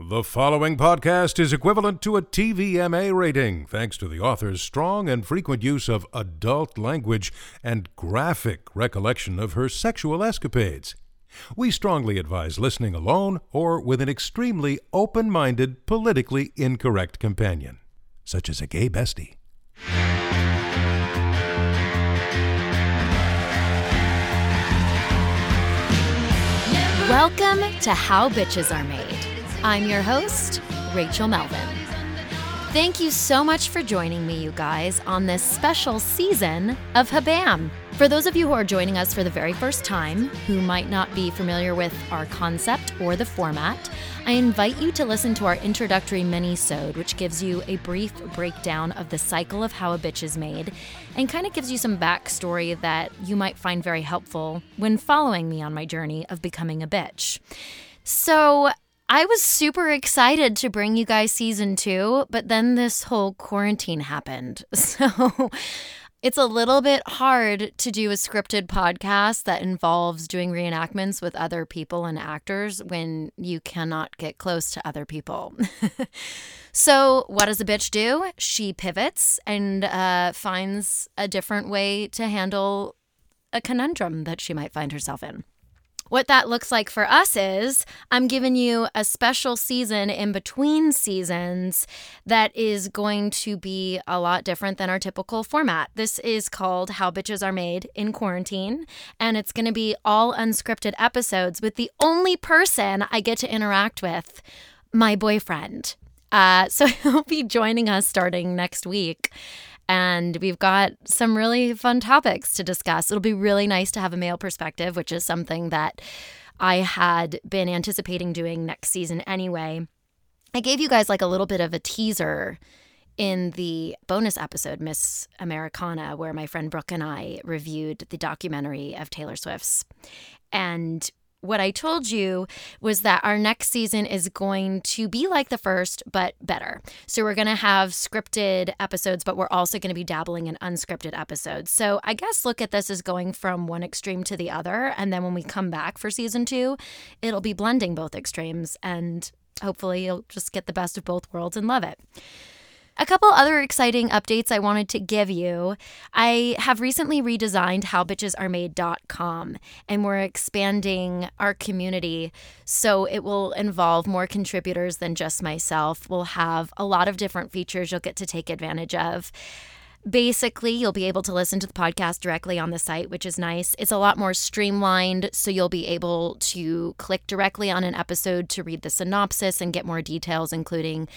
The following podcast is equivalent to a TVMA rating thanks to the author's strong and frequent use of adult language and graphic recollection of her sexual escapades. We strongly advise listening alone or with an extremely open minded, politically incorrect companion, such as a gay bestie. Welcome to How Bitches Are Made. I'm your host, Rachel Melvin. Thank you so much for joining me, you guys, on this special season of Habam. For those of you who are joining us for the very first time, who might not be familiar with our concept or the format, I invite you to listen to our introductory mini-sode, which gives you a brief breakdown of the cycle of how a bitch is made and kind of gives you some backstory that you might find very helpful when following me on my journey of becoming a bitch. So, I was super excited to bring you guys season two, but then this whole quarantine happened. So it's a little bit hard to do a scripted podcast that involves doing reenactments with other people and actors when you cannot get close to other people. so, what does a bitch do? She pivots and uh, finds a different way to handle a conundrum that she might find herself in. What that looks like for us is I'm giving you a special season in between seasons that is going to be a lot different than our typical format. This is called How Bitches Are Made in Quarantine, and it's going to be all unscripted episodes with the only person I get to interact with, my boyfriend. Uh, so he'll be joining us starting next week and we've got some really fun topics to discuss. It'll be really nice to have a male perspective, which is something that I had been anticipating doing next season anyway. I gave you guys like a little bit of a teaser in the bonus episode, Miss Americana, where my friend Brooke and I reviewed the documentary of Taylor Swift's. And what I told you was that our next season is going to be like the first, but better. So we're going to have scripted episodes, but we're also going to be dabbling in unscripted episodes. So I guess look at this as going from one extreme to the other. And then when we come back for season two, it'll be blending both extremes. And hopefully you'll just get the best of both worlds and love it. A couple other exciting updates I wanted to give you. I have recently redesigned howbitchesaremade.com and we're expanding our community so it will involve more contributors than just myself. We'll have a lot of different features you'll get to take advantage of. Basically, you'll be able to listen to the podcast directly on the site, which is nice. It's a lot more streamlined, so you'll be able to click directly on an episode to read the synopsis and get more details, including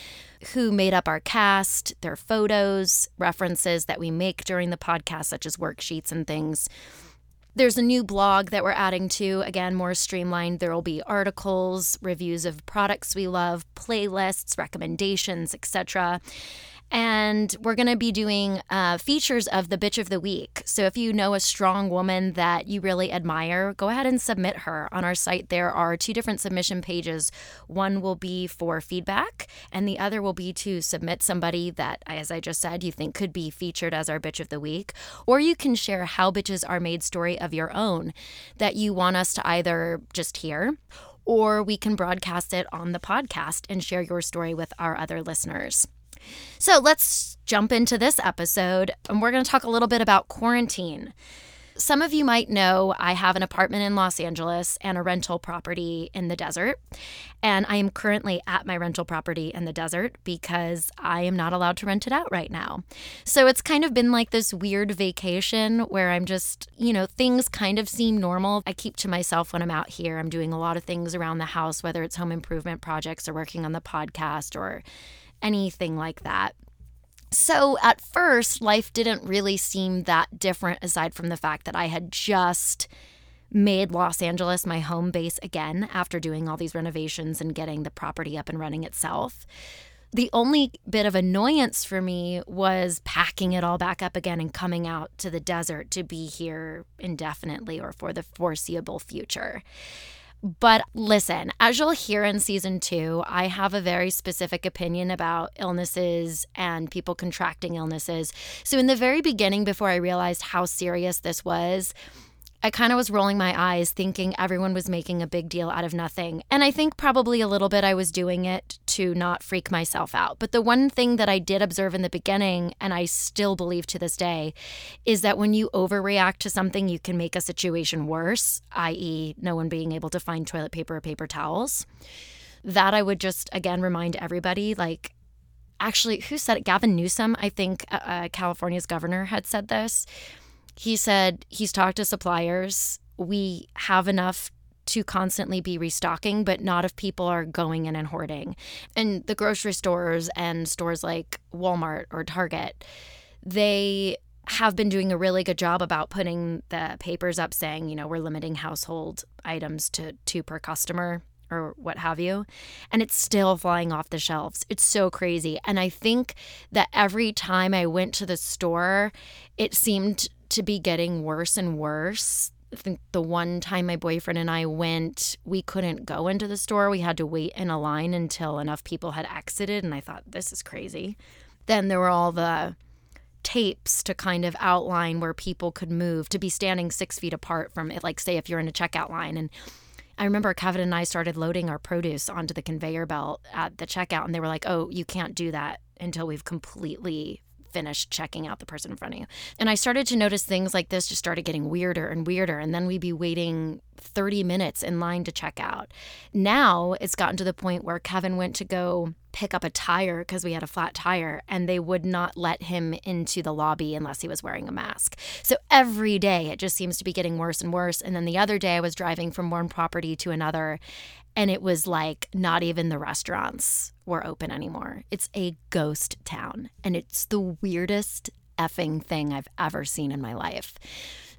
who made up our cast, their photos, references that we make during the podcast, such as worksheets and things. There's a new blog that we're adding to, again, more streamlined. There will be articles, reviews of products we love, playlists, recommendations, etc and we're going to be doing uh, features of the bitch of the week. So if you know a strong woman that you really admire, go ahead and submit her. On our site, there are two different submission pages. One will be for feedback, and the other will be to submit somebody that, as I just said, you think could be featured as our bitch of the week. Or you can share how bitches are made story of your own that you want us to either just hear or we can broadcast it on the podcast and share your story with our other listeners. So let's jump into this episode, and we're going to talk a little bit about quarantine. Some of you might know I have an apartment in Los Angeles and a rental property in the desert. And I am currently at my rental property in the desert because I am not allowed to rent it out right now. So it's kind of been like this weird vacation where I'm just, you know, things kind of seem normal. I keep to myself when I'm out here. I'm doing a lot of things around the house, whether it's home improvement projects or working on the podcast or anything like that. So at first, life didn't really seem that different aside from the fact that I had just made Los Angeles my home base again after doing all these renovations and getting the property up and running itself. The only bit of annoyance for me was packing it all back up again and coming out to the desert to be here indefinitely or for the foreseeable future. But listen, as you'll hear in season two, I have a very specific opinion about illnesses and people contracting illnesses. So, in the very beginning, before I realized how serious this was, I kind of was rolling my eyes, thinking everyone was making a big deal out of nothing. And I think probably a little bit I was doing it to not freak myself out. But the one thing that I did observe in the beginning, and I still believe to this day, is that when you overreact to something, you can make a situation worse, i.e., no one being able to find toilet paper or paper towels. That I would just, again, remind everybody like, actually, who said it? Gavin Newsom, I think uh, uh California's governor, had said this he said he's talked to suppliers. We have enough to constantly be restocking, but not if people are going in and hoarding. And the grocery stores and stores like Walmart or Target, they have been doing a really good job about putting the papers up saying, you know, we're limiting household items to two per customer or what have you. And it's still flying off the shelves. It's so crazy. And I think that every time I went to the store, it seemed to be getting worse and worse. I think the one time my boyfriend and I went, we couldn't go into the store. We had to wait in a line until enough people had exited. And I thought, this is crazy. Then there were all the tapes to kind of outline where people could move to be standing six feet apart from it. Like, say, if you're in a checkout line. And I remember Kevin and I started loading our produce onto the conveyor belt at the checkout, and they were like, oh, you can't do that until we've completely finished checking out the person in front of you. And I started to notice things like this just started getting weirder and weirder. And then we'd be waiting 30 minutes in line to check out. Now it's gotten to the point where Kevin went to go pick up a tire because we had a flat tire and they would not let him into the lobby unless he was wearing a mask. So every day it just seems to be getting worse and worse. And then the other day I was driving from one property to another and it was like not even the restaurants were open anymore. It's a ghost town, and it's the weirdest effing thing I've ever seen in my life.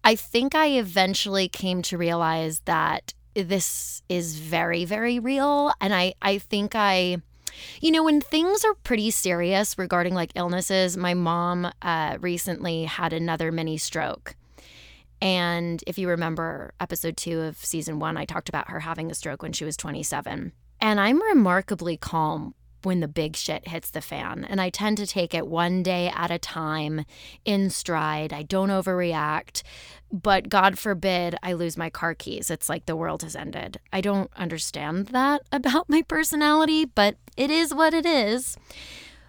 I think I eventually came to realize that this is very, very real. And I, I think I, you know, when things are pretty serious regarding like illnesses, my mom uh, recently had another mini stroke. And if you remember episode two of season one, I talked about her having a stroke when she was 27. And I'm remarkably calm when the big shit hits the fan. And I tend to take it one day at a time in stride. I don't overreact. But God forbid I lose my car keys. It's like the world has ended. I don't understand that about my personality, but it is what it is.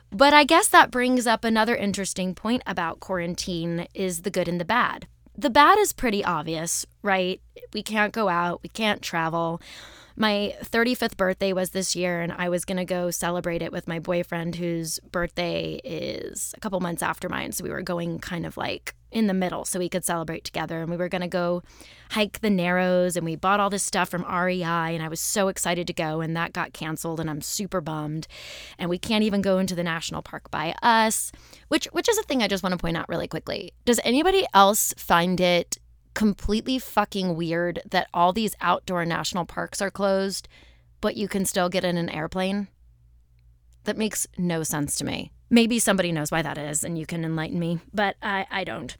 But I guess that brings up another interesting point about quarantine is the good and the bad the bad is pretty obvious, right? We can't go out, we can't travel. My 35th birthday was this year, and I was going to go celebrate it with my boyfriend, whose birthday is a couple months after mine. So we were going kind of like in the middle so we could celebrate together. And we were going to go hike the Narrows, and we bought all this stuff from REI, and I was so excited to go, and that got canceled, and I'm super bummed. And we can't even go into the national park by us, which which is a thing I just want to point out really quickly. Does anybody else find it completely fucking weird that all these outdoor national parks are closed, but you can still get in an airplane? That makes no sense to me. Maybe somebody knows why that is and you can enlighten me, but I, I don't.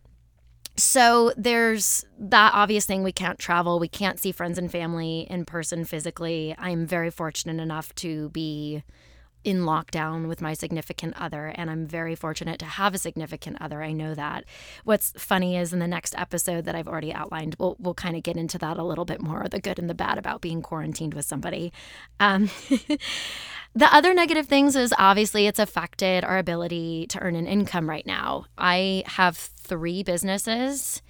So there's that obvious thing we can't travel, we can't see friends and family in person physically. I'm very fortunate enough to be in lockdown with my significant other, and I'm very fortunate to have a significant other. I know that. What's funny is in the next episode that I've already outlined, we'll, we'll kind of get into that a little bit more the good and the bad about being quarantined with somebody. Um, the other negative things is obviously it's affected our ability to earn an income right now. I have three businesses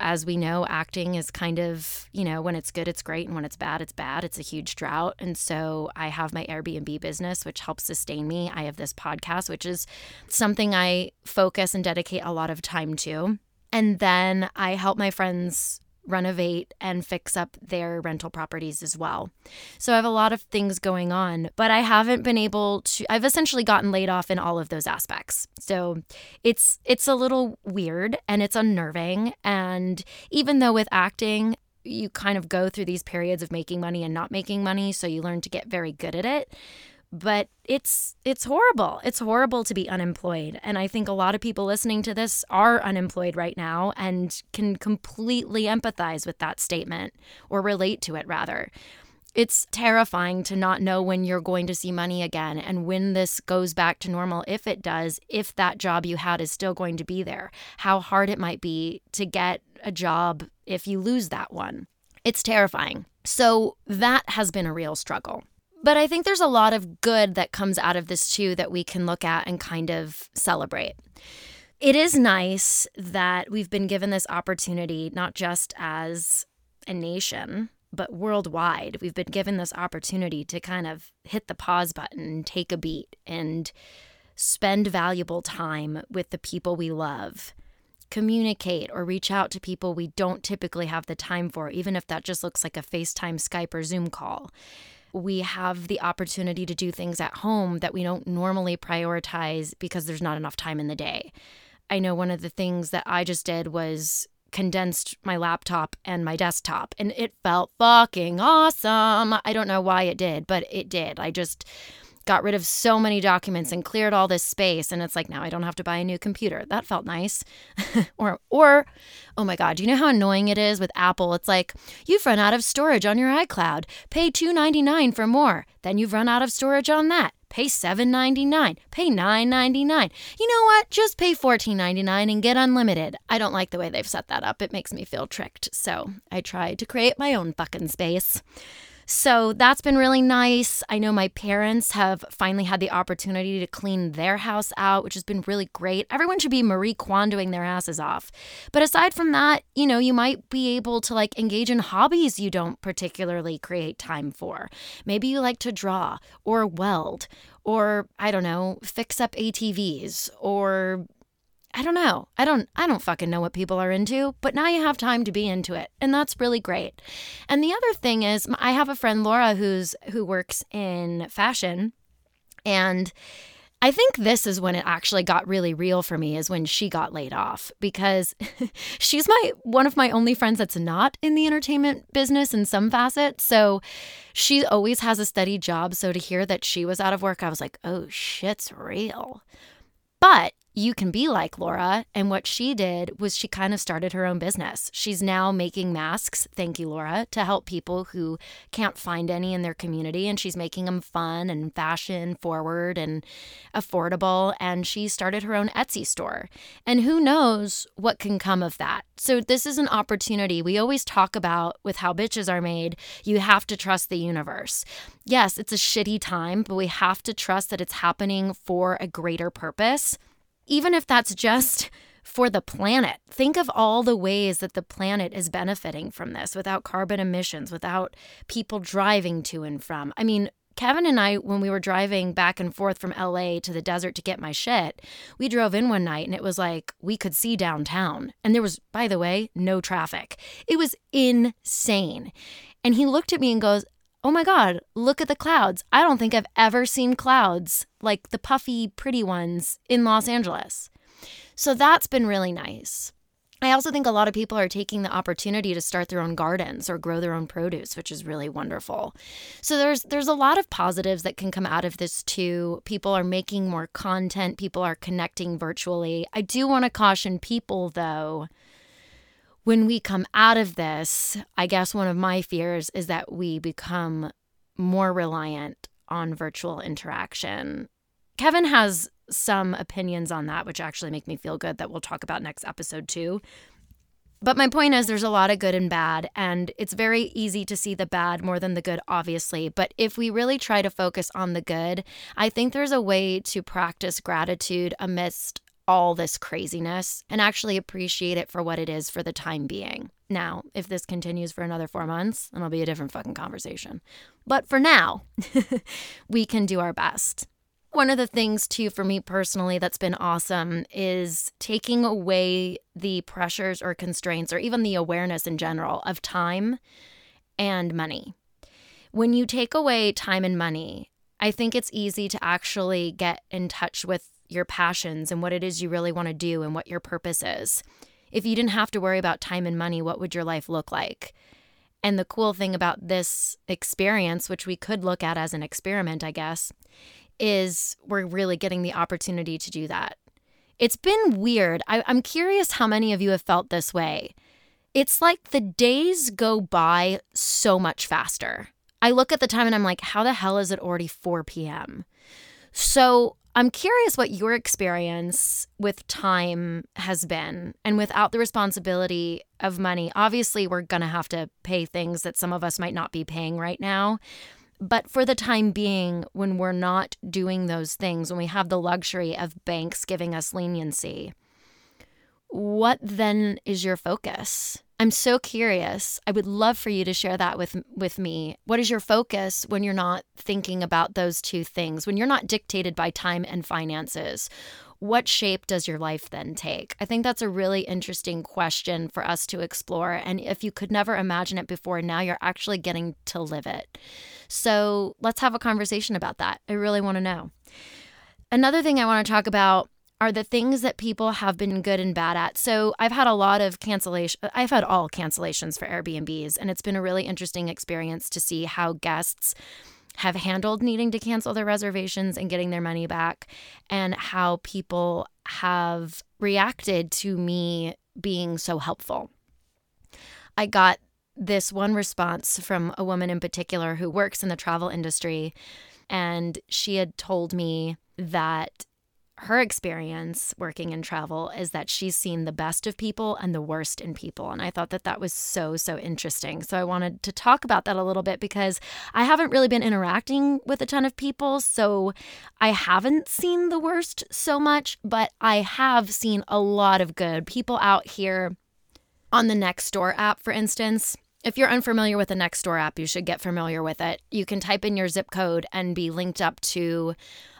as we know, acting is kind of, you know, when it's good, it's great. And when it's bad, it's bad. It's a huge drought. And so I have my Airbnb business, which helps sustain me. I have this podcast, which is something I focus and dedicate a lot of time to. And then I help my friends renovate and fix up their rental properties as well. So I have a lot of things going on, but I haven't been able to I've essentially gotten laid off in all of those aspects. So it's it's a little weird and it's unnerving and even though with acting you kind of go through these periods of making money and not making money, so you learn to get very good at it but it's it's horrible. It's horrible to be unemployed. And I think a lot of people listening to this are unemployed right now and can completely empathize with that statement or relate to it rather. It's terrifying to not know when you're going to see money again and when this goes back to normal, if it does, if that job you had is still going to be there, how hard it might be to get a job if you lose that one. It's terrifying. So that has been a real struggle. But I think there's a lot of good that comes out of this too that we can look at and kind of celebrate. It is nice that we've been given this opportunity, not just as a nation, but worldwide. We've been given this opportunity to kind of hit the pause button, take a beat, and spend valuable time with the people we love communicate or reach out to people we don't typically have the time for, even if that just looks like a FaceTime, Skype, or Zoom call. We have the opportunity to do things at home that we don't normally prioritize because there's not enough time in the day. I know one of the things that I just did was condensed my laptop and my desktop and it felt fucking awesome. I don't know why it did, but it did. I just got rid of so many documents and cleared all this space and it's like now I don't have to buy a new computer. That felt nice. or or oh my god, do you know how annoying it is with Apple? It's like you've run out of storage on your iCloud. Pay 2.99 for more. Then you've run out of storage on that. Pay 7.99. Pay 9.99. You know what? Just pay 14.99 and get unlimited. I don't like the way they've set that up. It makes me feel tricked. So, I tried to create my own fucking space. So that's been really nice. I know my parents have finally had the opportunity to clean their house out, which has been really great. Everyone should be Marie Kondoing their asses off. But aside from that, you know, you might be able to like engage in hobbies you don't particularly create time for. Maybe you like to draw or weld or I don't know, fix up ATVs or I don't know. I don't I don't fucking know what people are into, but now you have time to be into it, and that's really great. And the other thing is I have a friend Laura who's who works in fashion and I think this is when it actually got really real for me is when she got laid off because she's my one of my only friends that's not in the entertainment business in some facet. So she always has a steady job. So to hear that she was out of work, I was like, oh shit's real. But you can be like Laura. And what she did was she kind of started her own business. She's now making masks, thank you, Laura, to help people who can't find any in their community. And she's making them fun and fashion forward and affordable. And she started her own Etsy store. And who knows what can come of that. So, this is an opportunity. We always talk about with how bitches are made, you have to trust the universe. Yes, it's a shitty time, but we have to trust that it's happening for a greater purpose even if that's just for the planet. Think of all the ways that the planet is benefiting from this without carbon emissions, without people driving to and from. I mean, Kevin and I, when we were driving back and forth from LA to the desert to get my shit, we drove in one night and it was like we could see downtown. And there was, by the way, no traffic. It was insane. And he looked at me and goes, oh my God, look at the clouds. I don't think I've ever seen clouds like the puffy, pretty ones in Los Angeles. So that's been really nice. I also think a lot of people are taking the opportunity to start their own gardens or grow their own produce, which is really wonderful. So there's there's a lot of positives that can come out of this too. People are making more content, people are connecting virtually. I do want to caution people though when we come out of this, I guess one of my fears is that we become more reliant on virtual interaction. Kevin has some opinions on that, which actually make me feel good that we'll talk about next episode too. But my point is, there's a lot of good and bad, and it's very easy to see the bad more than the good, obviously. But if we really try to focus on the good, I think there's a way to practice gratitude amidst all this craziness and actually appreciate it for what it is for the time being. Now, if this continues for another four months, it'll be a different fucking conversation. But for now, we can do our best. One of the things, too, for me personally, that's been awesome is taking away the pressures or constraints, or even the awareness in general, of time and money. When you take away time and money, I think it's easy to actually get in touch with your passions and what it is you really want to do and what your purpose is. If you didn't have to worry about time and money, what would your life look like? And the cool thing about this experience, which we could look at as an experiment, I guess, is we're really getting the opportunity to do that. It's been weird. I, am curious how many of you have felt this way. It's like the days go by so much faster. I look at the time and I'm like, how the hell is it already 4 p.m.? So I'm curious what your experience with time has been and without the responsibility of money. Obviously, we're going to have to pay things that some of us might not be paying right now. But for the time being, when we're not doing those things, when we have the luxury of banks giving us leniency, what then is your focus? I'm so curious. I would love for you to share that with with me. What is your focus when you're not thinking about those two things? When you're not dictated by time and finances? What shape does your life then take? I think that's a really interesting question for us to explore. And if you could never imagine it before, now you're actually getting to live it. So let's have a conversation about that. I really want to know. Another thing I want to talk about are the things that people have been good and bad at. So I've had a lot of cancellation. I've had all cancellations for Airbnbs, and it's been a really interesting experience to see how guests have handled needing to cancel their reservations and getting their money back, and how people have reacted to me being so helpful. I got this one response from a woman in particular who works in the travel industry, and she had told me that her experience working in travel is that she's seen the best of people and the worst in people. And I thought that that was so, so interesting. So I wanted to talk about that a little bit because I haven't really been interacting with a ton of people. So I haven't seen the worst so much, but I have seen a lot of good people out here on the Nextdoor app, for instance. If you're unfamiliar with the Nextdoor app, you should get familiar with it. You can type in your zip code and be linked up to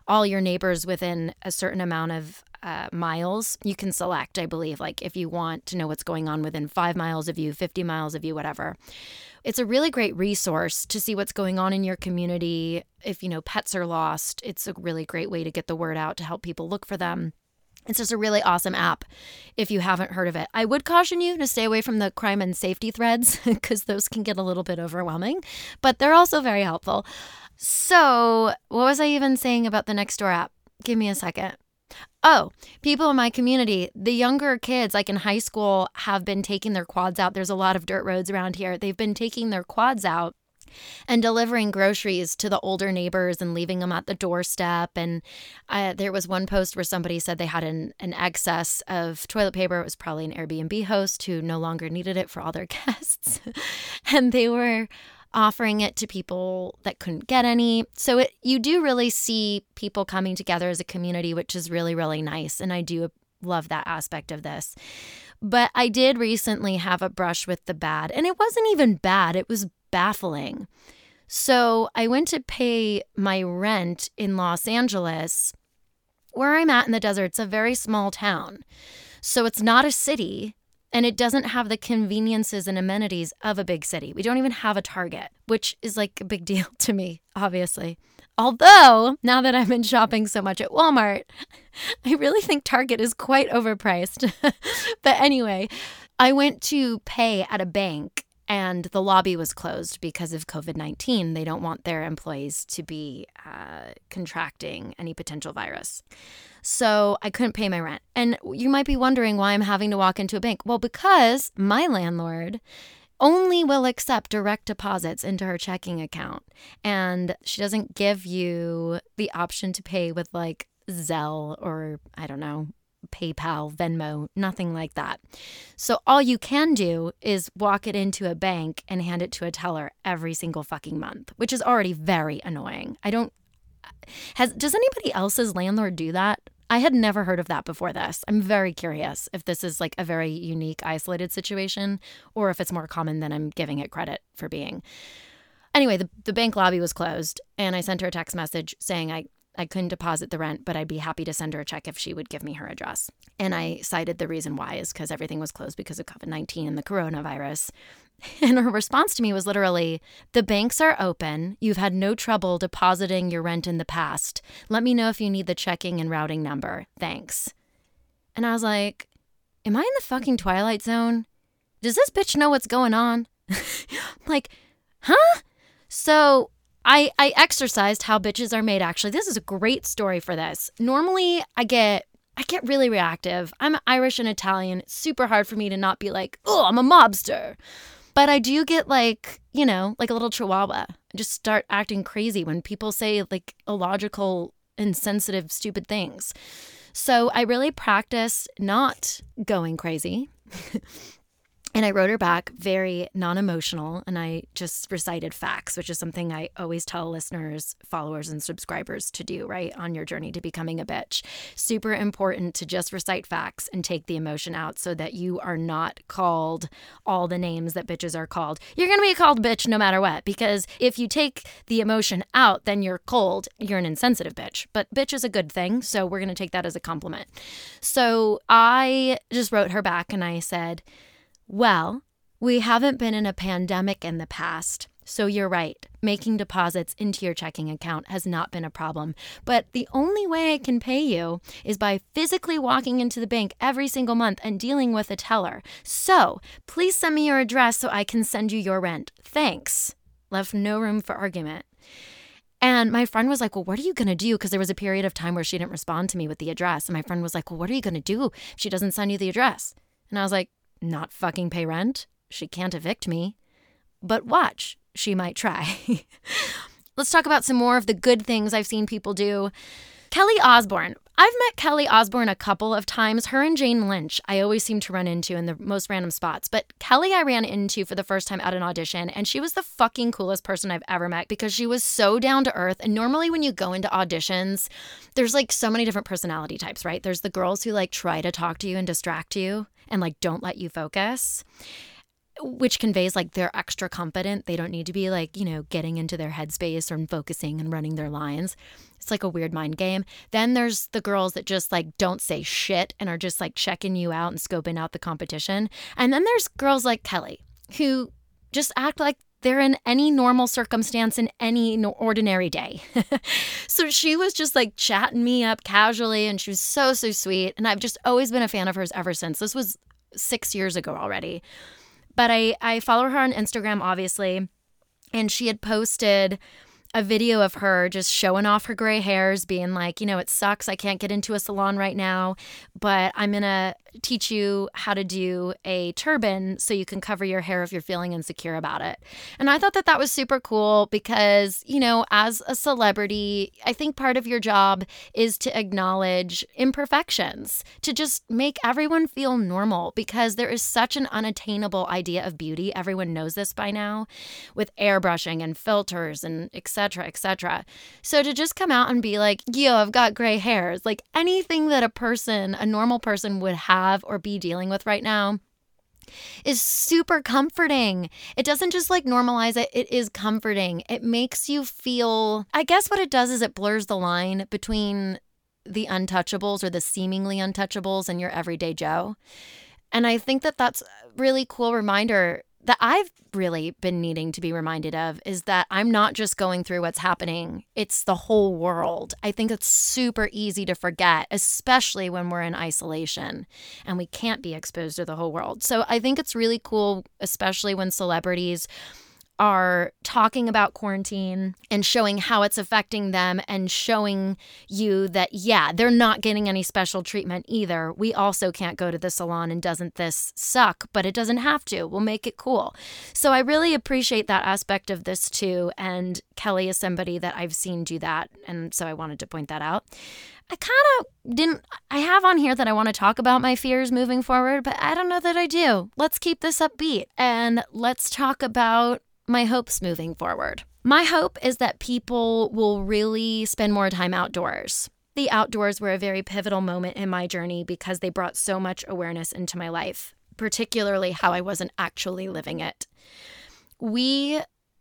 all your neighbors within a certain amount of uh, miles. You can select, I believe, like if you want to know what's going on within five miles of you, 50 miles of you, whatever. It's a really great resource to see what's going on in your community. If, you know, pets are lost, it's a really great way to get the word out to help people look for them. It's just a really awesome app if you haven't heard of it. I would caution you to stay away from the crime and safety threads because those can get a little bit overwhelming, but they're also very helpful. So, what was I even saying about the Nextdoor app? Give me a second. Oh, people in my community, the younger kids, like in high school, have been taking their quads out. There's a lot of dirt roads around here. They've been taking their quads out and delivering groceries to the older neighbors and leaving them at the doorstep. And uh, there was one post where somebody said they had an, an excess of toilet paper. It was probably an Airbnb host who no longer needed it for all their guests. and they were offering it to people that couldn't get any. So it, you do really see people coming together as a community, which is really, really nice. And I do love that aspect of this. But I did recently have a brush with the bad, and it wasn't even bad, it was baffling. So I went to pay my rent in Los Angeles. Where I'm at in the desert, it's a very small town. So it's not a city and it doesn't have the conveniences and amenities of a big city. We don't even have a Target, which is like a big deal to me, obviously. Although, now that I've been shopping so much at Walmart, I really think Target is quite overpriced. but anyway, I went to pay at a bank and the lobby was closed because of COVID 19. They don't want their employees to be uh, contracting any potential virus. So I couldn't pay my rent. And you might be wondering why I'm having to walk into a bank. Well, because my landlord only will accept direct deposits into her checking account. And she doesn't give you the option to pay with like Zelle or I don't know, PayPal, Venmo, nothing like that. So all you can do is walk it into a bank and hand it to a teller every single fucking month, which is already very annoying. I don't has does anybody else's landlord do that? I had never heard of that before this. I'm very curious if this is like a very unique isolated situation or if it's more common than I'm giving it credit for being. Anyway, the, the bank lobby was closed and I sent her a text message saying I I couldn't deposit the rent, but I'd be happy to send her a check if she would give me her address. And I cited the reason why is because everything was closed because of COVID 19 and the coronavirus. And her response to me was literally The banks are open. You've had no trouble depositing your rent in the past. Let me know if you need the checking and routing number. Thanks. And I was like, Am I in the fucking Twilight Zone? Does this bitch know what's going on? like, huh? So I, I exercised how bitches are made actually. This is a great story for this. Normally I get I get really reactive. I'm Irish and Italian. It's super hard for me to not be like, oh, I'm a mobster. But I do get like, you know, like a little chihuahua. I just start acting crazy when people say like illogical, insensitive, stupid things. So I really practice not going crazy. And I wrote her back very non emotional, and I just recited facts, which is something I always tell listeners, followers, and subscribers to do, right? On your journey to becoming a bitch. Super important to just recite facts and take the emotion out so that you are not called all the names that bitches are called. You're going to be called bitch no matter what, because if you take the emotion out, then you're cold. You're an insensitive bitch. But bitch is a good thing, so we're going to take that as a compliment. So I just wrote her back and I said, well, we haven't been in a pandemic in the past. So you're right. Making deposits into your checking account has not been a problem. But the only way I can pay you is by physically walking into the bank every single month and dealing with a teller. So please send me your address so I can send you your rent. Thanks. Left no room for argument. And my friend was like, Well, what are you going to do? Because there was a period of time where she didn't respond to me with the address. And my friend was like, Well, what are you going to do if she doesn't send you the address? And I was like, not fucking pay rent. She can't evict me. But watch, she might try. Let's talk about some more of the good things I've seen people do. Kelly Osbourne. I've met Kelly Osbourne a couple of times. Her and Jane Lynch, I always seem to run into in the most random spots. But Kelly, I ran into for the first time at an audition, and she was the fucking coolest person I've ever met because she was so down to earth. And normally, when you go into auditions, there's like so many different personality types, right? There's the girls who like try to talk to you and distract you and like don't let you focus which conveys like they're extra competent. They don't need to be like, you know, getting into their headspace or focusing and running their lines. It's like a weird mind game. Then there's the girls that just like don't say shit and are just like checking you out and scoping out the competition. And then there's girls like Kelly who just act like they're in any normal circumstance in any ordinary day. so she was just like chatting me up casually and she was so, so sweet. And I've just always been a fan of hers ever since. This was six years ago already. But I, I follow her on Instagram, obviously. And she had posted a video of her just showing off her gray hairs, being like, you know, it sucks. I can't get into a salon right now, but I'm going to teach you how to do a turban so you can cover your hair if you're feeling insecure about it. And I thought that that was super cool because, you know, as a celebrity, I think part of your job is to acknowledge imperfections, to just make everyone feel normal because there is such an unattainable idea of beauty. Everyone knows this by now with airbrushing and filters and etc. etc. So to just come out and be like, yo, I've got gray hairs, like anything that a person, a normal person would have have or be dealing with right now is super comforting. It doesn't just like normalize it, it is comforting. It makes you feel, I guess what it does is it blurs the line between the untouchables or the seemingly untouchables and your everyday Joe. And I think that that's a really cool reminder that I've really been needing to be reminded of is that I'm not just going through what's happening, it's the whole world. I think it's super easy to forget, especially when we're in isolation and we can't be exposed to the whole world. So I think it's really cool, especially when celebrities are talking about quarantine and showing how it's affecting them and showing you that, yeah, they're not getting any special treatment either. We also can't go to the salon and doesn't this suck? But it doesn't have to. We'll make it cool. So I really appreciate that aspect of this too. And Kelly is somebody that I've seen do that. And so I wanted to point that out. I kind of didn't. I have on here that I want to talk about my fears moving forward, but I don't know that I do. Let's keep this upbeat and let's talk about my hopes moving forward. My hope is that people will really spend more time outdoors. The outdoors were a very pivotal moment in my journey because they brought so much awareness into my life, particularly how I wasn't actually living it. We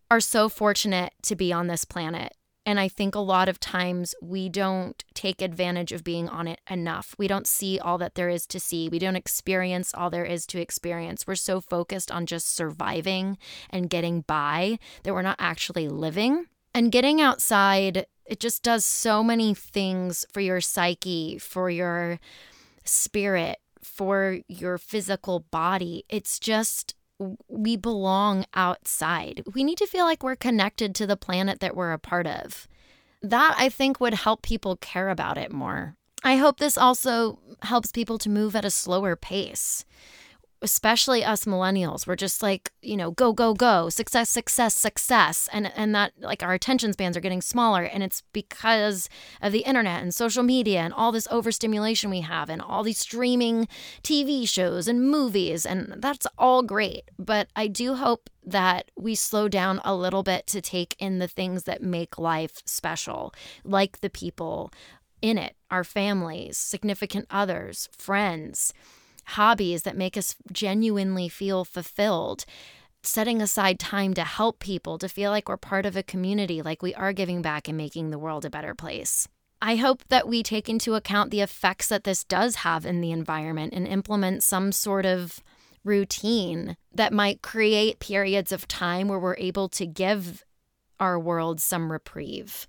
are so fortunate to be on this planet. And I think a lot of times we don't take advantage of being on it enough. We don't see all that there is to see. We don't experience all there is to experience. We're so focused on just surviving and getting by that we're not actually living. And getting outside, it just does so many things for your psyche, for your spirit, for your physical body. It's just we belong outside. We need to feel like we're connected to the planet that we're a part of. That I think would help people care about it more. I hope this also helps people to move at a slower pace. Especially us millennials we're just like you know go go go success success success. And and that like our attention spans are getting smaller. And it's because of the internet and social media and all this overstimulation we have and all these streaming TV shows and movies. And that's all great. But I do hope that we slow down a little bit to take in the things that make life special like the people in it our families significant others friends hobbies that make us genuinely feel fulfilled setting aside time to help people, to feel like we're part of a community, like we are giving back and making the world a better place. I hope that we take into account the effects that this does have in the environment and implement some sort of routine that might create periods of time where we're able to give our world some reprieve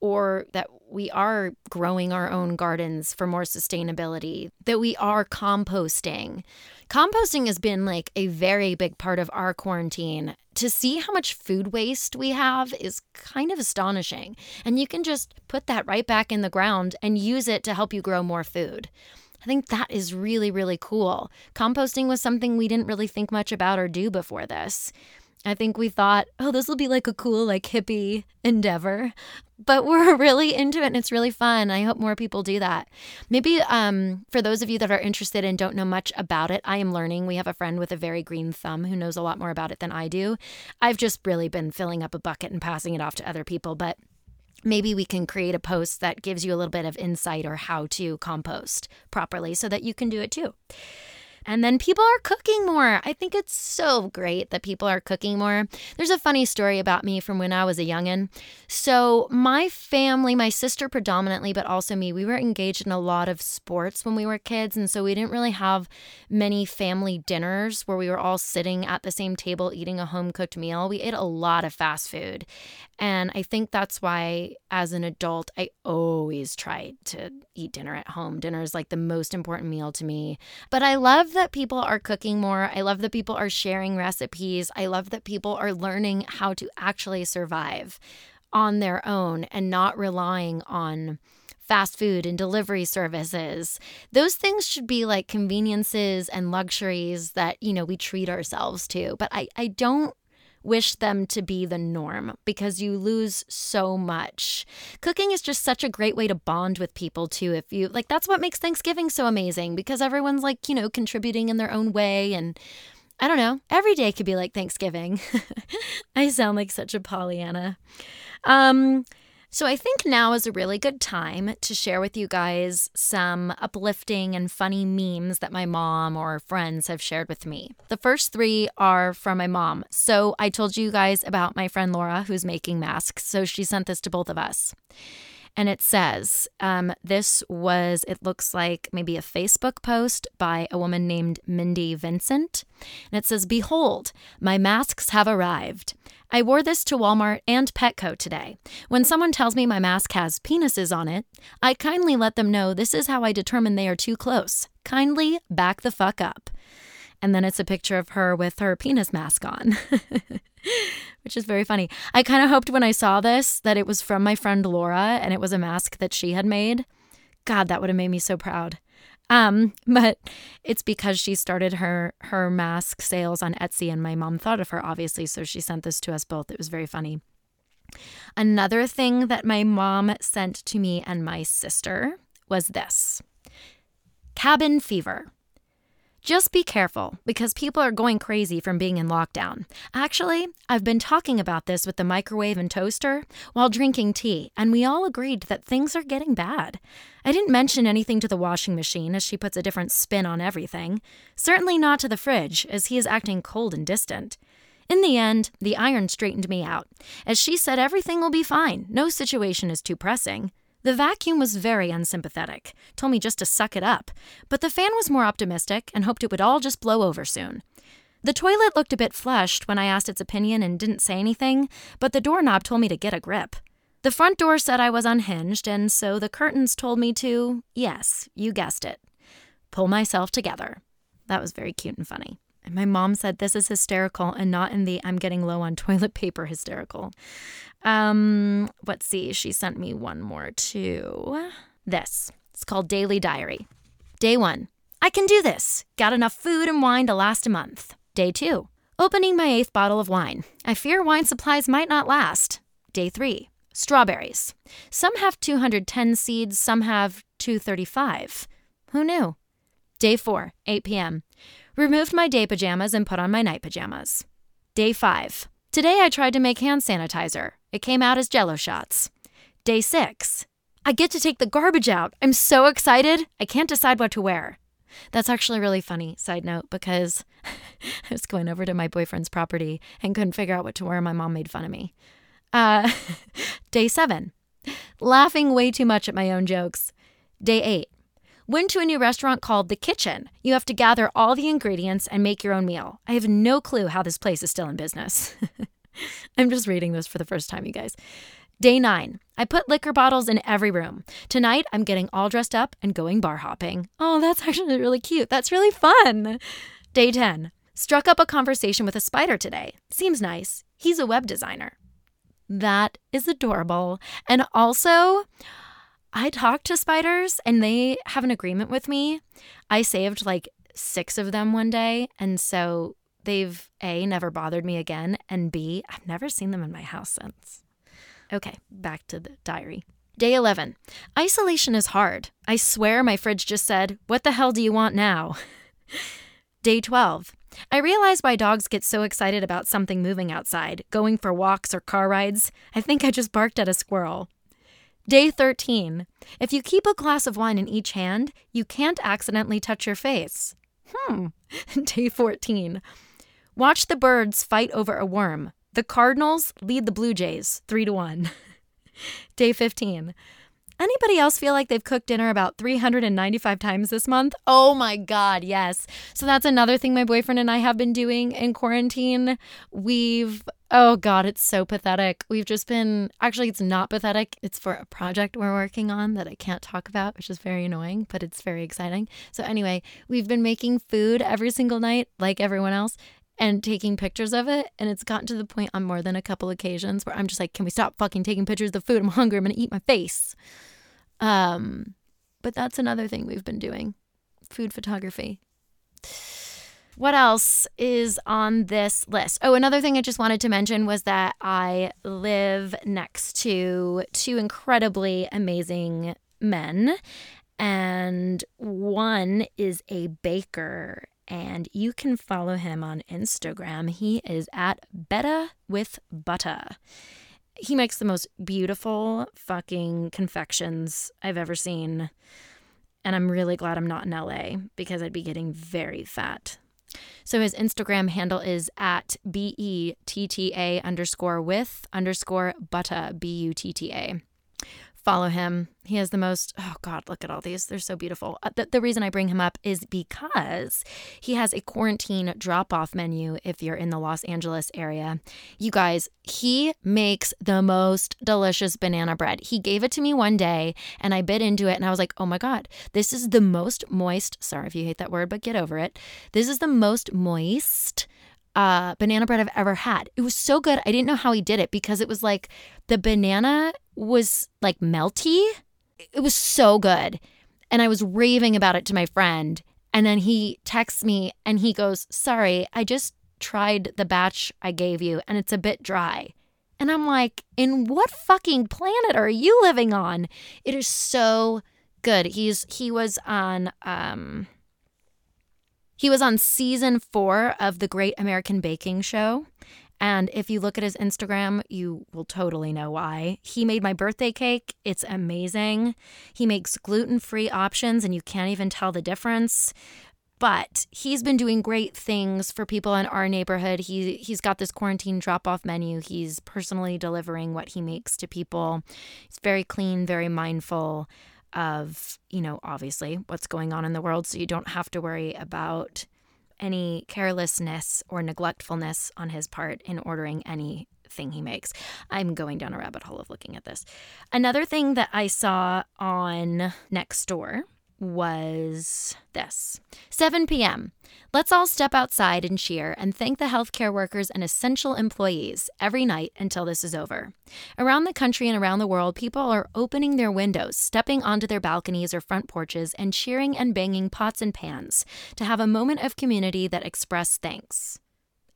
or that we are growing our own gardens for more sustainability, that we are composting. Composting has been like a very big part of our quarantine. To see how much food waste we have is kind of astonishing. And you can just put that right back in the ground and use it to help you grow more food. I think that is really, really cool. Composting was something we didn't really think much about or do before this. I think we thought, oh, this will be like a cool, like hippie endeavor. But we're really into it and it's really fun. I hope more people do that. Maybe um, for those of you that are interested and don't know much about it, I am learning. We have a friend with a very green thumb who knows a lot more about it than I do. I've just really been filling up a bucket and passing it off to other people. But maybe we can create a post that gives you a little bit of insight or how to compost properly so that you can do it too. And then people are cooking more. I think it's so great that people are cooking more. There's a funny story about me from when I was a youngin'. So, my family, my sister predominantly, but also me, we were engaged in a lot of sports when we were kids. And so we didn't really have many family dinners where we were all sitting at the same table eating a home cooked meal. We ate a lot of fast food. And I think that's why, as an adult, I always tried to eat dinner at home. Dinner is like the most important meal to me. But I love that people are cooking more. I love that people are sharing recipes. I love that people are learning how to actually survive on their own and not relying on fast food and delivery services. Those things should be like conveniences and luxuries that, you know, we treat ourselves to. But I, I don't wish them to be the norm because you lose so much. Cooking is just such a great way to bond with people too. If you like, that's what makes Thanksgiving so amazing because everyone's like, you know, contributing in their own way. And I don't know, every day could be like Thanksgiving. I sound like such a Pollyanna. Um, so I think now is a really good time to share with you guys some uplifting and funny memes that my mom or friends have shared with me. The first three are from my mom. So I told you guys about my friend Laura who's making masks. So she sent this to both of us. And it says, um, this was, it looks like maybe a Facebook post by a woman named Mindy Vincent. And it says, Behold, my masks have arrived. I wore this to Walmart and Petco today. When someone tells me my mask has penises on it, I kindly let them know this is how I determine they are too close. Kindly back the fuck up. And then it's a picture of her with her penis mask on, which is very funny. I kind of hoped when I saw this that it was from my friend Laura and it was a mask that she had made. God, that would have made me so proud. Um, but it's because she started her her mask sales on Etsy and my mom thought of her obviously, so she sent this to us both. It was very funny. Another thing that my mom sent to me and my sister was this. Cabin fever. Just be careful because people are going crazy from being in lockdown. Actually, I've been talking about this with the microwave and toaster while drinking tea, and we all agreed that things are getting bad. I didn't mention anything to the washing machine as she puts a different spin on everything. Certainly not to the fridge, as he is acting cold and distant. In the end, the iron straightened me out, as she said everything will be fine, no situation is too pressing. The vacuum was very unsympathetic, told me just to suck it up, but the fan was more optimistic and hoped it would all just blow over soon. The toilet looked a bit flushed when I asked its opinion and didn't say anything, but the doorknob told me to get a grip. The front door said I was unhinged, and so the curtains told me to, yes, you guessed it, pull myself together. That was very cute and funny. And my mom said this is hysterical and not in the I'm getting low on toilet paper hysterical. Um, let's see. She sent me one more too. This. It's called Daily Diary. Day one. I can do this. Got enough food and wine to last a month. Day two. Opening my eighth bottle of wine. I fear wine supplies might not last. Day three. Strawberries. Some have 210 seeds, some have 235. Who knew? Day four, 8 p.m. Removed my day pajamas and put on my night pajamas. Day five. Today I tried to make hand sanitizer. It came out as jello shots. Day six. I get to take the garbage out. I'm so excited. I can't decide what to wear. That's actually really funny, side note, because I was going over to my boyfriend's property and couldn't figure out what to wear. My mom made fun of me. Uh, day seven, laughing way too much at my own jokes. Day eight, went to a new restaurant called The Kitchen. You have to gather all the ingredients and make your own meal. I have no clue how this place is still in business. I'm just reading this for the first time, you guys. Day nine, I put liquor bottles in every room. Tonight, I'm getting all dressed up and going bar hopping. Oh, that's actually really cute. That's really fun. Day 10, struck up a conversation with a spider today. Seems nice. He's a web designer. That is adorable. And also, I talk to spiders and they have an agreement with me. I saved like six of them one day. And so they've A, never bothered me again. And B, I've never seen them in my house since. Okay, back to the diary. Day 11. Isolation is hard. I swear my fridge just said, What the hell do you want now? Day 12. I realize why dogs get so excited about something moving outside, going for walks or car rides. I think I just barked at a squirrel. Day 13. If you keep a glass of wine in each hand, you can't accidentally touch your face. Hmm. Day 14. Watch the birds fight over a worm. The Cardinals lead the Blue Jays 3 to 1. Day 15. Anybody else feel like they've cooked dinner about 395 times this month? Oh my God, yes. So that's another thing my boyfriend and I have been doing in quarantine. We've, oh God, it's so pathetic. We've just been, actually, it's not pathetic. It's for a project we're working on that I can't talk about, which is very annoying, but it's very exciting. So, anyway, we've been making food every single night, like everyone else and taking pictures of it. And it's gotten to the point on more than a couple occasions where I'm just like, can we stop fucking taking pictures of the food? I'm hungry. I'm to eat my face. Um, but that's another thing we've been doing food photography. What else is on this list? Oh, another thing I just wanted to mention was that I live next to two incredibly amazing men. And one is a baker and you can follow him on Instagram. He is at Betta with Butter. He makes the most beautiful fucking confections I've ever seen. And I'm really glad I'm not in LA because I'd be getting very fat. So his Instagram handle is at B E T T A underscore with underscore butta, B U T T A follow him. He has the most, oh God, look at all these. They're so beautiful. Uh, the, the reason I bring him up is because he has a quarantine drop off menu if you're in the Los Angeles area. You guys, he makes the most delicious banana bread. He gave it to me one day and I bit into it and I was like, oh my God, this is the most moist. Sorry if you hate that word, but get over it. This is the most moist uh, banana bread I've ever had. It was so good. I didn't know how he did it because it was like the banana was like melty. It was so good. And I was raving about it to my friend. And then he texts me and he goes, Sorry, I just tried the batch I gave you and it's a bit dry. And I'm like, In what fucking planet are you living on? It is so good. He's he was on um he was on season four of the Great American Baking Show. And if you look at his Instagram, you will totally know why. He made my birthday cake. It's amazing. He makes gluten free options, and you can't even tell the difference. But he's been doing great things for people in our neighborhood. He he's got this quarantine drop off menu. He's personally delivering what he makes to people. He's very clean, very mindful of, you know, obviously what's going on in the world. So you don't have to worry about any carelessness or neglectfulness on his part in ordering anything he makes. I'm going down a rabbit hole of looking at this. Another thing that I saw on Nextdoor was this 7 p.m. Let's all step outside and cheer and thank the healthcare workers and essential employees every night until this is over. Around the country and around the world, people are opening their windows, stepping onto their balconies or front porches, and cheering and banging pots and pans to have a moment of community that express thanks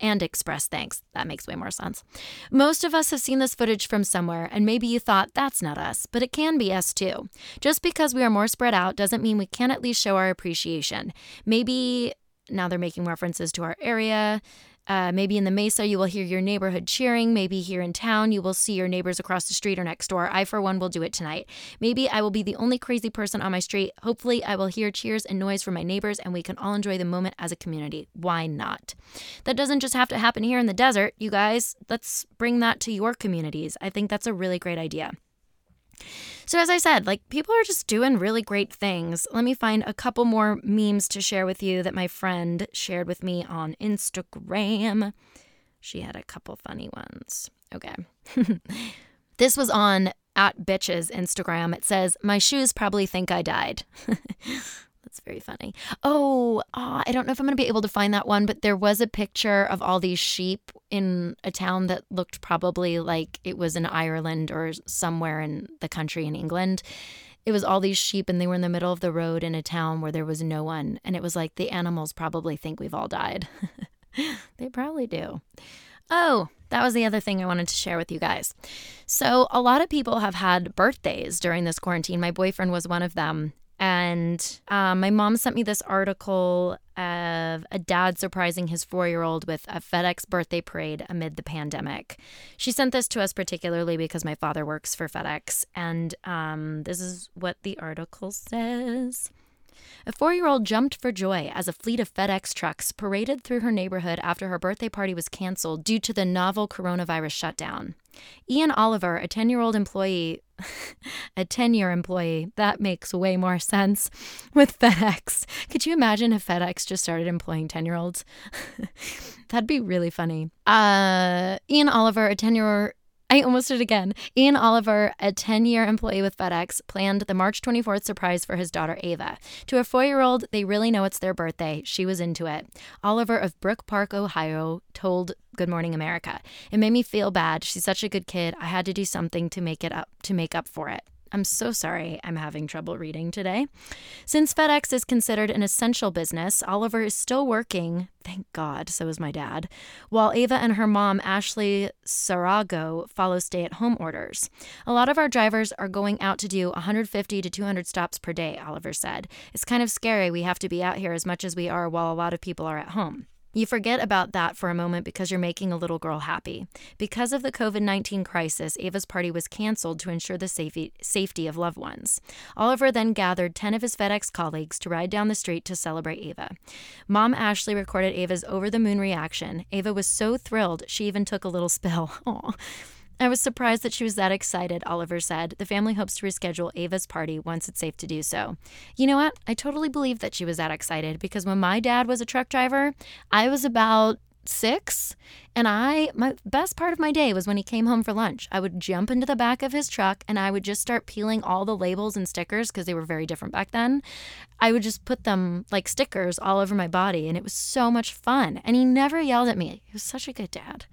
and express thanks. That makes way more sense. Most of us have seen this footage from somewhere, and maybe you thought that's not us, but it can be us too. Just because we are more spread out doesn't mean we can't at least show our appreciation. Maybe now they're making references to our area. Uh, maybe in the Mesa, you will hear your neighborhood cheering. Maybe here in town, you will see your neighbors across the street or next door. I, for one, will do it tonight. Maybe I will be the only crazy person on my street. Hopefully, I will hear cheers and noise from my neighbors and we can all enjoy the moment as a community. Why not? That doesn't just have to happen here in the desert, you guys. Let's bring that to your communities. I think that's a really great idea. So, as I said, like people are just doing really great things. Let me find a couple more memes to share with you that my friend shared with me on Instagram. She had a couple funny ones. Okay. this was on at bitches Instagram. It says, My shoes probably think I died. That's very funny. Oh, oh, I don't know if I'm going to be able to find that one, but there was a picture of all these sheep in a town that looked probably like it was in Ireland or somewhere in the country in England. It was all these sheep, and they were in the middle of the road in a town where there was no one. And it was like the animals probably think we've all died. they probably do. Oh, that was the other thing I wanted to share with you guys. So, a lot of people have had birthdays during this quarantine. My boyfriend was one of them. And um, my mom sent me this article of a dad surprising his four year old with a FedEx birthday parade amid the pandemic. She sent this to us particularly because my father works for FedEx. And um, this is what the article says. A four year old jumped for joy as a fleet of FedEx trucks paraded through her neighborhood after her birthday party was canceled due to the novel coronavirus shutdown. Ian Oliver, a 10 year old employee, a 10 year employee, that makes way more sense with FedEx. Could you imagine if FedEx just started employing 10 year olds? That'd be really funny. Uh, Ian Oliver, a 10 year I almost did again. Ian Oliver, a 10 year employee with FedEx, planned the March 24th surprise for his daughter Ava. To a four year old, they really know it's their birthday. She was into it. Oliver of Brook Park, Ohio, told Good Morning America. It made me feel bad. She's such a good kid. I had to do something to make it up to make up for it. I'm so sorry I'm having trouble reading today. Since FedEx is considered an essential business, Oliver is still working, thank God, so is my dad, while Ava and her mom, Ashley Sarago, follow stay at home orders. A lot of our drivers are going out to do 150 to 200 stops per day, Oliver said. It's kind of scary we have to be out here as much as we are while a lot of people are at home. You forget about that for a moment because you're making a little girl happy. Because of the COVID 19 crisis, Ava's party was canceled to ensure the safety, safety of loved ones. Oliver then gathered 10 of his FedEx colleagues to ride down the street to celebrate Ava. Mom Ashley recorded Ava's over the moon reaction. Ava was so thrilled, she even took a little spill. Aww. I was surprised that she was that excited, Oliver said. The family hopes to reschedule Ava's party once it's safe to do so. You know what? I totally believe that she was that excited because when my dad was a truck driver, I was about six and i my best part of my day was when he came home for lunch i would jump into the back of his truck and i would just start peeling all the labels and stickers because they were very different back then i would just put them like stickers all over my body and it was so much fun and he never yelled at me he was such a good dad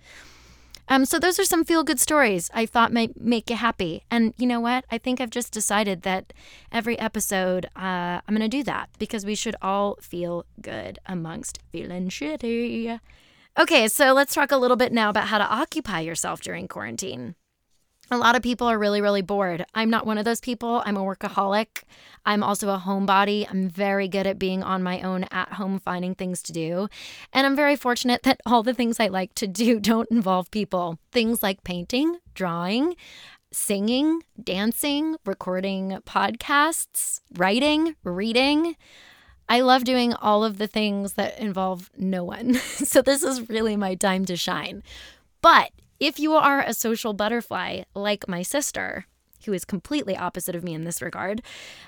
um, so those are some feel good stories I thought might make you happy. And you know what? I think I've just decided that every episode uh, I'm going to do that because we should all feel good amongst feeling shitty. Okay, so let's talk a little bit now about how to occupy yourself during quarantine. A lot of people are really, really bored. I'm not one of those people. I'm a workaholic. I'm also a homebody. I'm very good at being on my own at home, finding things to do. And I'm very fortunate that all the things I like to do don't involve people. Things like painting, drawing, singing, dancing, recording podcasts, writing, reading. I love doing all of the things that involve no one. so this is really my time to shine. But if you are a social butterfly like my sister, who is completely opposite of me in this regard,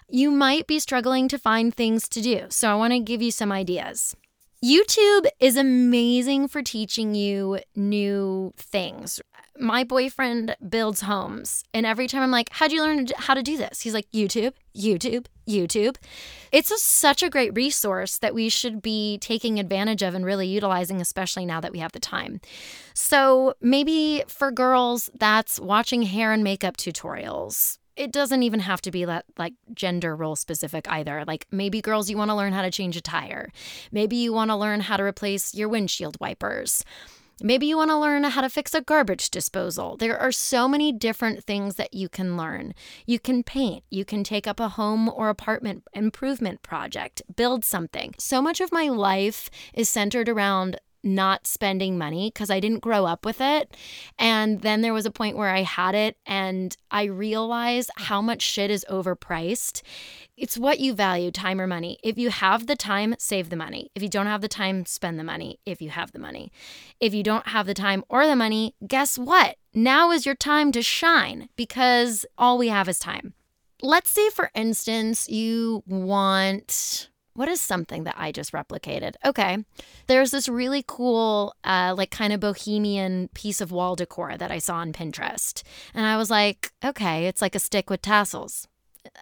you might be struggling to find things to do. So I want to give you some ideas. YouTube is amazing for teaching you new things. My boyfriend builds homes, and every time I'm like, How'd you learn how to do this? He's like, YouTube, YouTube, YouTube. It's a, such a great resource that we should be taking advantage of and really utilizing, especially now that we have the time. So, maybe for girls, that's watching hair and makeup tutorials. It doesn't even have to be that like gender role specific either. Like maybe girls you want to learn how to change a tire. Maybe you want to learn how to replace your windshield wipers. Maybe you want to learn how to fix a garbage disposal. There are so many different things that you can learn. You can paint, you can take up a home or apartment improvement project, build something. So much of my life is centered around not spending money because I didn't grow up with it. And then there was a point where I had it and I realized how much shit is overpriced. It's what you value, time or money. If you have the time, save the money. If you don't have the time, spend the money if you have the money. If you don't have the time or the money, guess what? Now is your time to shine because all we have is time. Let's say, for instance, you want what is something that I just replicated? Okay. There's this really cool, uh, like kind of bohemian piece of wall decor that I saw on Pinterest. And I was like, okay, it's like a stick with tassels.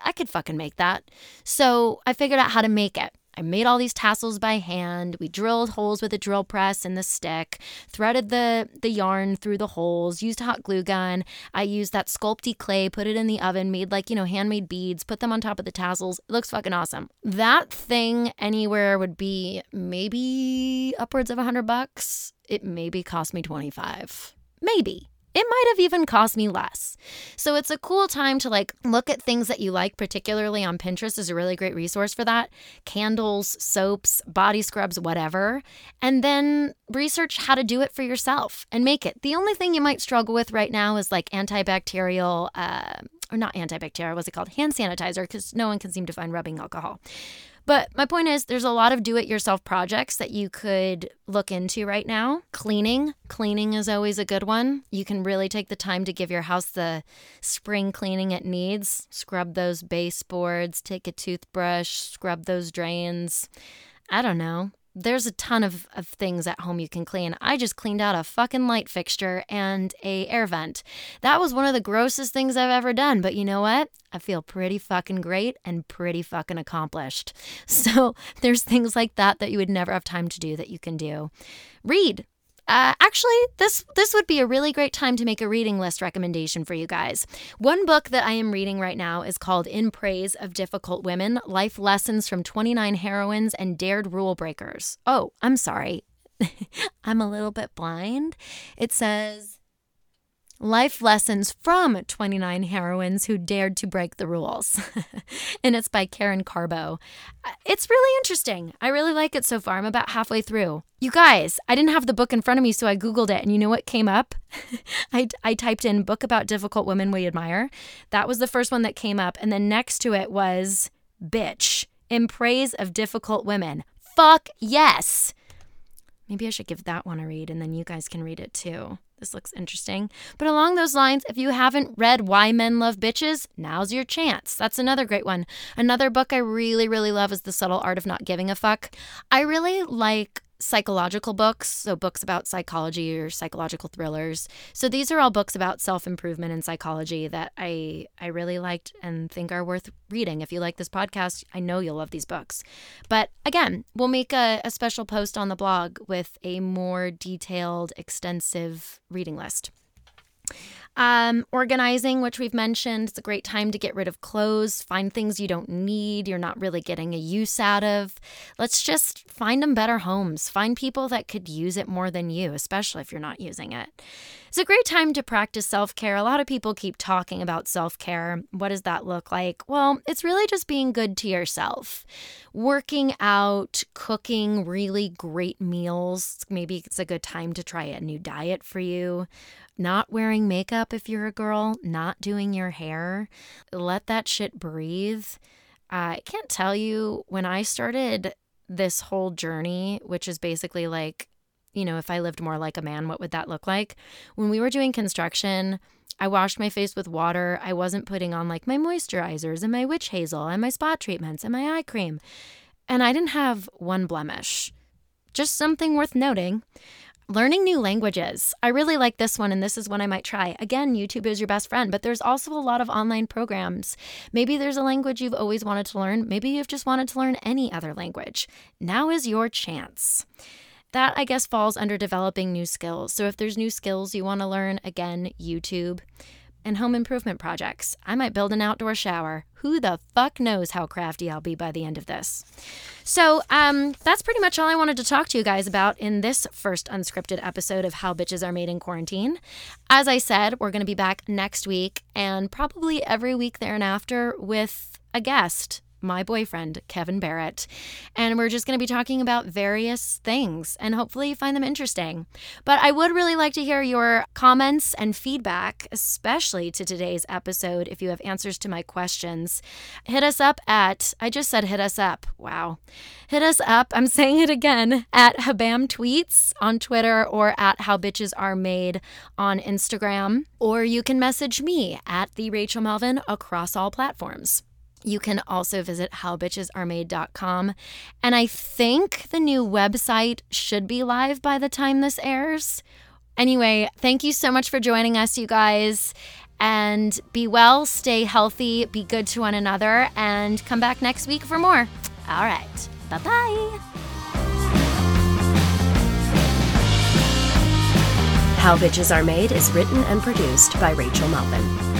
I could fucking make that. So I figured out how to make it. I made all these tassels by hand. We drilled holes with a drill press and the stick, threaded the, the yarn through the holes, used a hot glue gun. I used that Sculpey clay, put it in the oven, made like, you know, handmade beads, put them on top of the tassels. It looks fucking awesome. That thing anywhere would be maybe upwards of a hundred bucks. It maybe cost me 25. Maybe. It might have even cost me less. So it's a cool time to like look at things that you like, particularly on Pinterest is a really great resource for that. Candles, soaps, body scrubs, whatever. And then research how to do it for yourself and make it. The only thing you might struggle with right now is like antibacterial, uh, or not antibacterial, what's it called? Hand sanitizer, because no one can seem to find rubbing alcohol. But my point is, there's a lot of do it yourself projects that you could look into right now. Cleaning, cleaning is always a good one. You can really take the time to give your house the spring cleaning it needs. Scrub those baseboards, take a toothbrush, scrub those drains. I don't know there's a ton of, of things at home you can clean. I just cleaned out a fucking light fixture and a air vent. That was one of the grossest things I've ever done, but you know what? I feel pretty fucking great and pretty fucking accomplished. So there's things like that that you would never have time to do that you can do. Read. Uh, actually, this this would be a really great time to make a reading list recommendation for you guys. One book that I am reading right now is called In Praise of Difficult Women: Life Lessons from 29 Heroines and Dared Rule Breakers. Oh, I'm sorry. I'm a little bit blind. It says Life Lessons from 29 Heroines Who Dared to Break the Rules. and it's by Karen Karbo. Uh, it's really interesting. I really like it so far. I'm about halfway through. You guys, I didn't have the book in front of me, so I Googled it. And you know what came up? I, I typed in book about difficult women we admire. That was the first one that came up. And then next to it was Bitch in Praise of Difficult Women. Fuck yes. Maybe I should give that one a read and then you guys can read it too. This looks interesting. But along those lines, if you haven't read Why Men Love Bitches, now's your chance. That's another great one. Another book I really, really love is The Subtle Art of Not Giving a Fuck. I really like psychological books, so books about psychology or psychological thrillers. So these are all books about self-improvement and psychology that I I really liked and think are worth reading. If you like this podcast, I know you'll love these books. But again, we'll make a, a special post on the blog with a more detailed, extensive reading list. Um, organizing, which we've mentioned, it's a great time to get rid of clothes, find things you don't need, you're not really getting a use out of. Let's just find them better homes. Find people that could use it more than you, especially if you're not using it. It's a great time to practice self care. A lot of people keep talking about self care. What does that look like? Well, it's really just being good to yourself. Working out, cooking really great meals. Maybe it's a good time to try a new diet for you not wearing makeup if you're a girl, not doing your hair. Let that shit breathe. I can't tell you when I started this whole journey, which is basically like, you know, if I lived more like a man, what would that look like? When we were doing construction, I washed my face with water. I wasn't putting on like my moisturizers and my witch hazel and my spot treatments and my eye cream. And I didn't have one blemish. Just something worth noting learning new languages. I really like this one, and this is one I might try. Again, YouTube is your best friend, but there's also a lot of online programs. Maybe there's a language you've always wanted to learn. Maybe you've just wanted to learn any other language. Now is your chance. That, I guess, falls under developing new skills. So if there's new skills you want to learn, again, YouTube and home improvement projects. I might build an outdoor shower. Who the fuck knows how crafty I'll be by the end of this? So, um, that's pretty much all I wanted to talk to you guys about in this first unscripted episode of How Bitches Are Made in Quarantine. As I said, we're going to be back next week and probably every week thereafter with a guest my boyfriend, Kevin Barrett. And we're just going to be talking about various things and hopefully you find them interesting. But I would really like to hear your comments and feedback, especially to today's episode. If you have answers to my questions, hit us up at, I just said hit us up. Wow. Hit us up, I'm saying it again, at Habam Tweets on Twitter or at How Bitches Are Made on Instagram. Or you can message me at The Rachel Melvin across all platforms. You can also visit howbitchesaremade.com. And I think the new website should be live by the time this airs. Anyway, thank you so much for joining us, you guys. And be well, stay healthy, be good to one another, and come back next week for more. All right. Bye bye. How Bitches Are Made is written and produced by Rachel Melvin.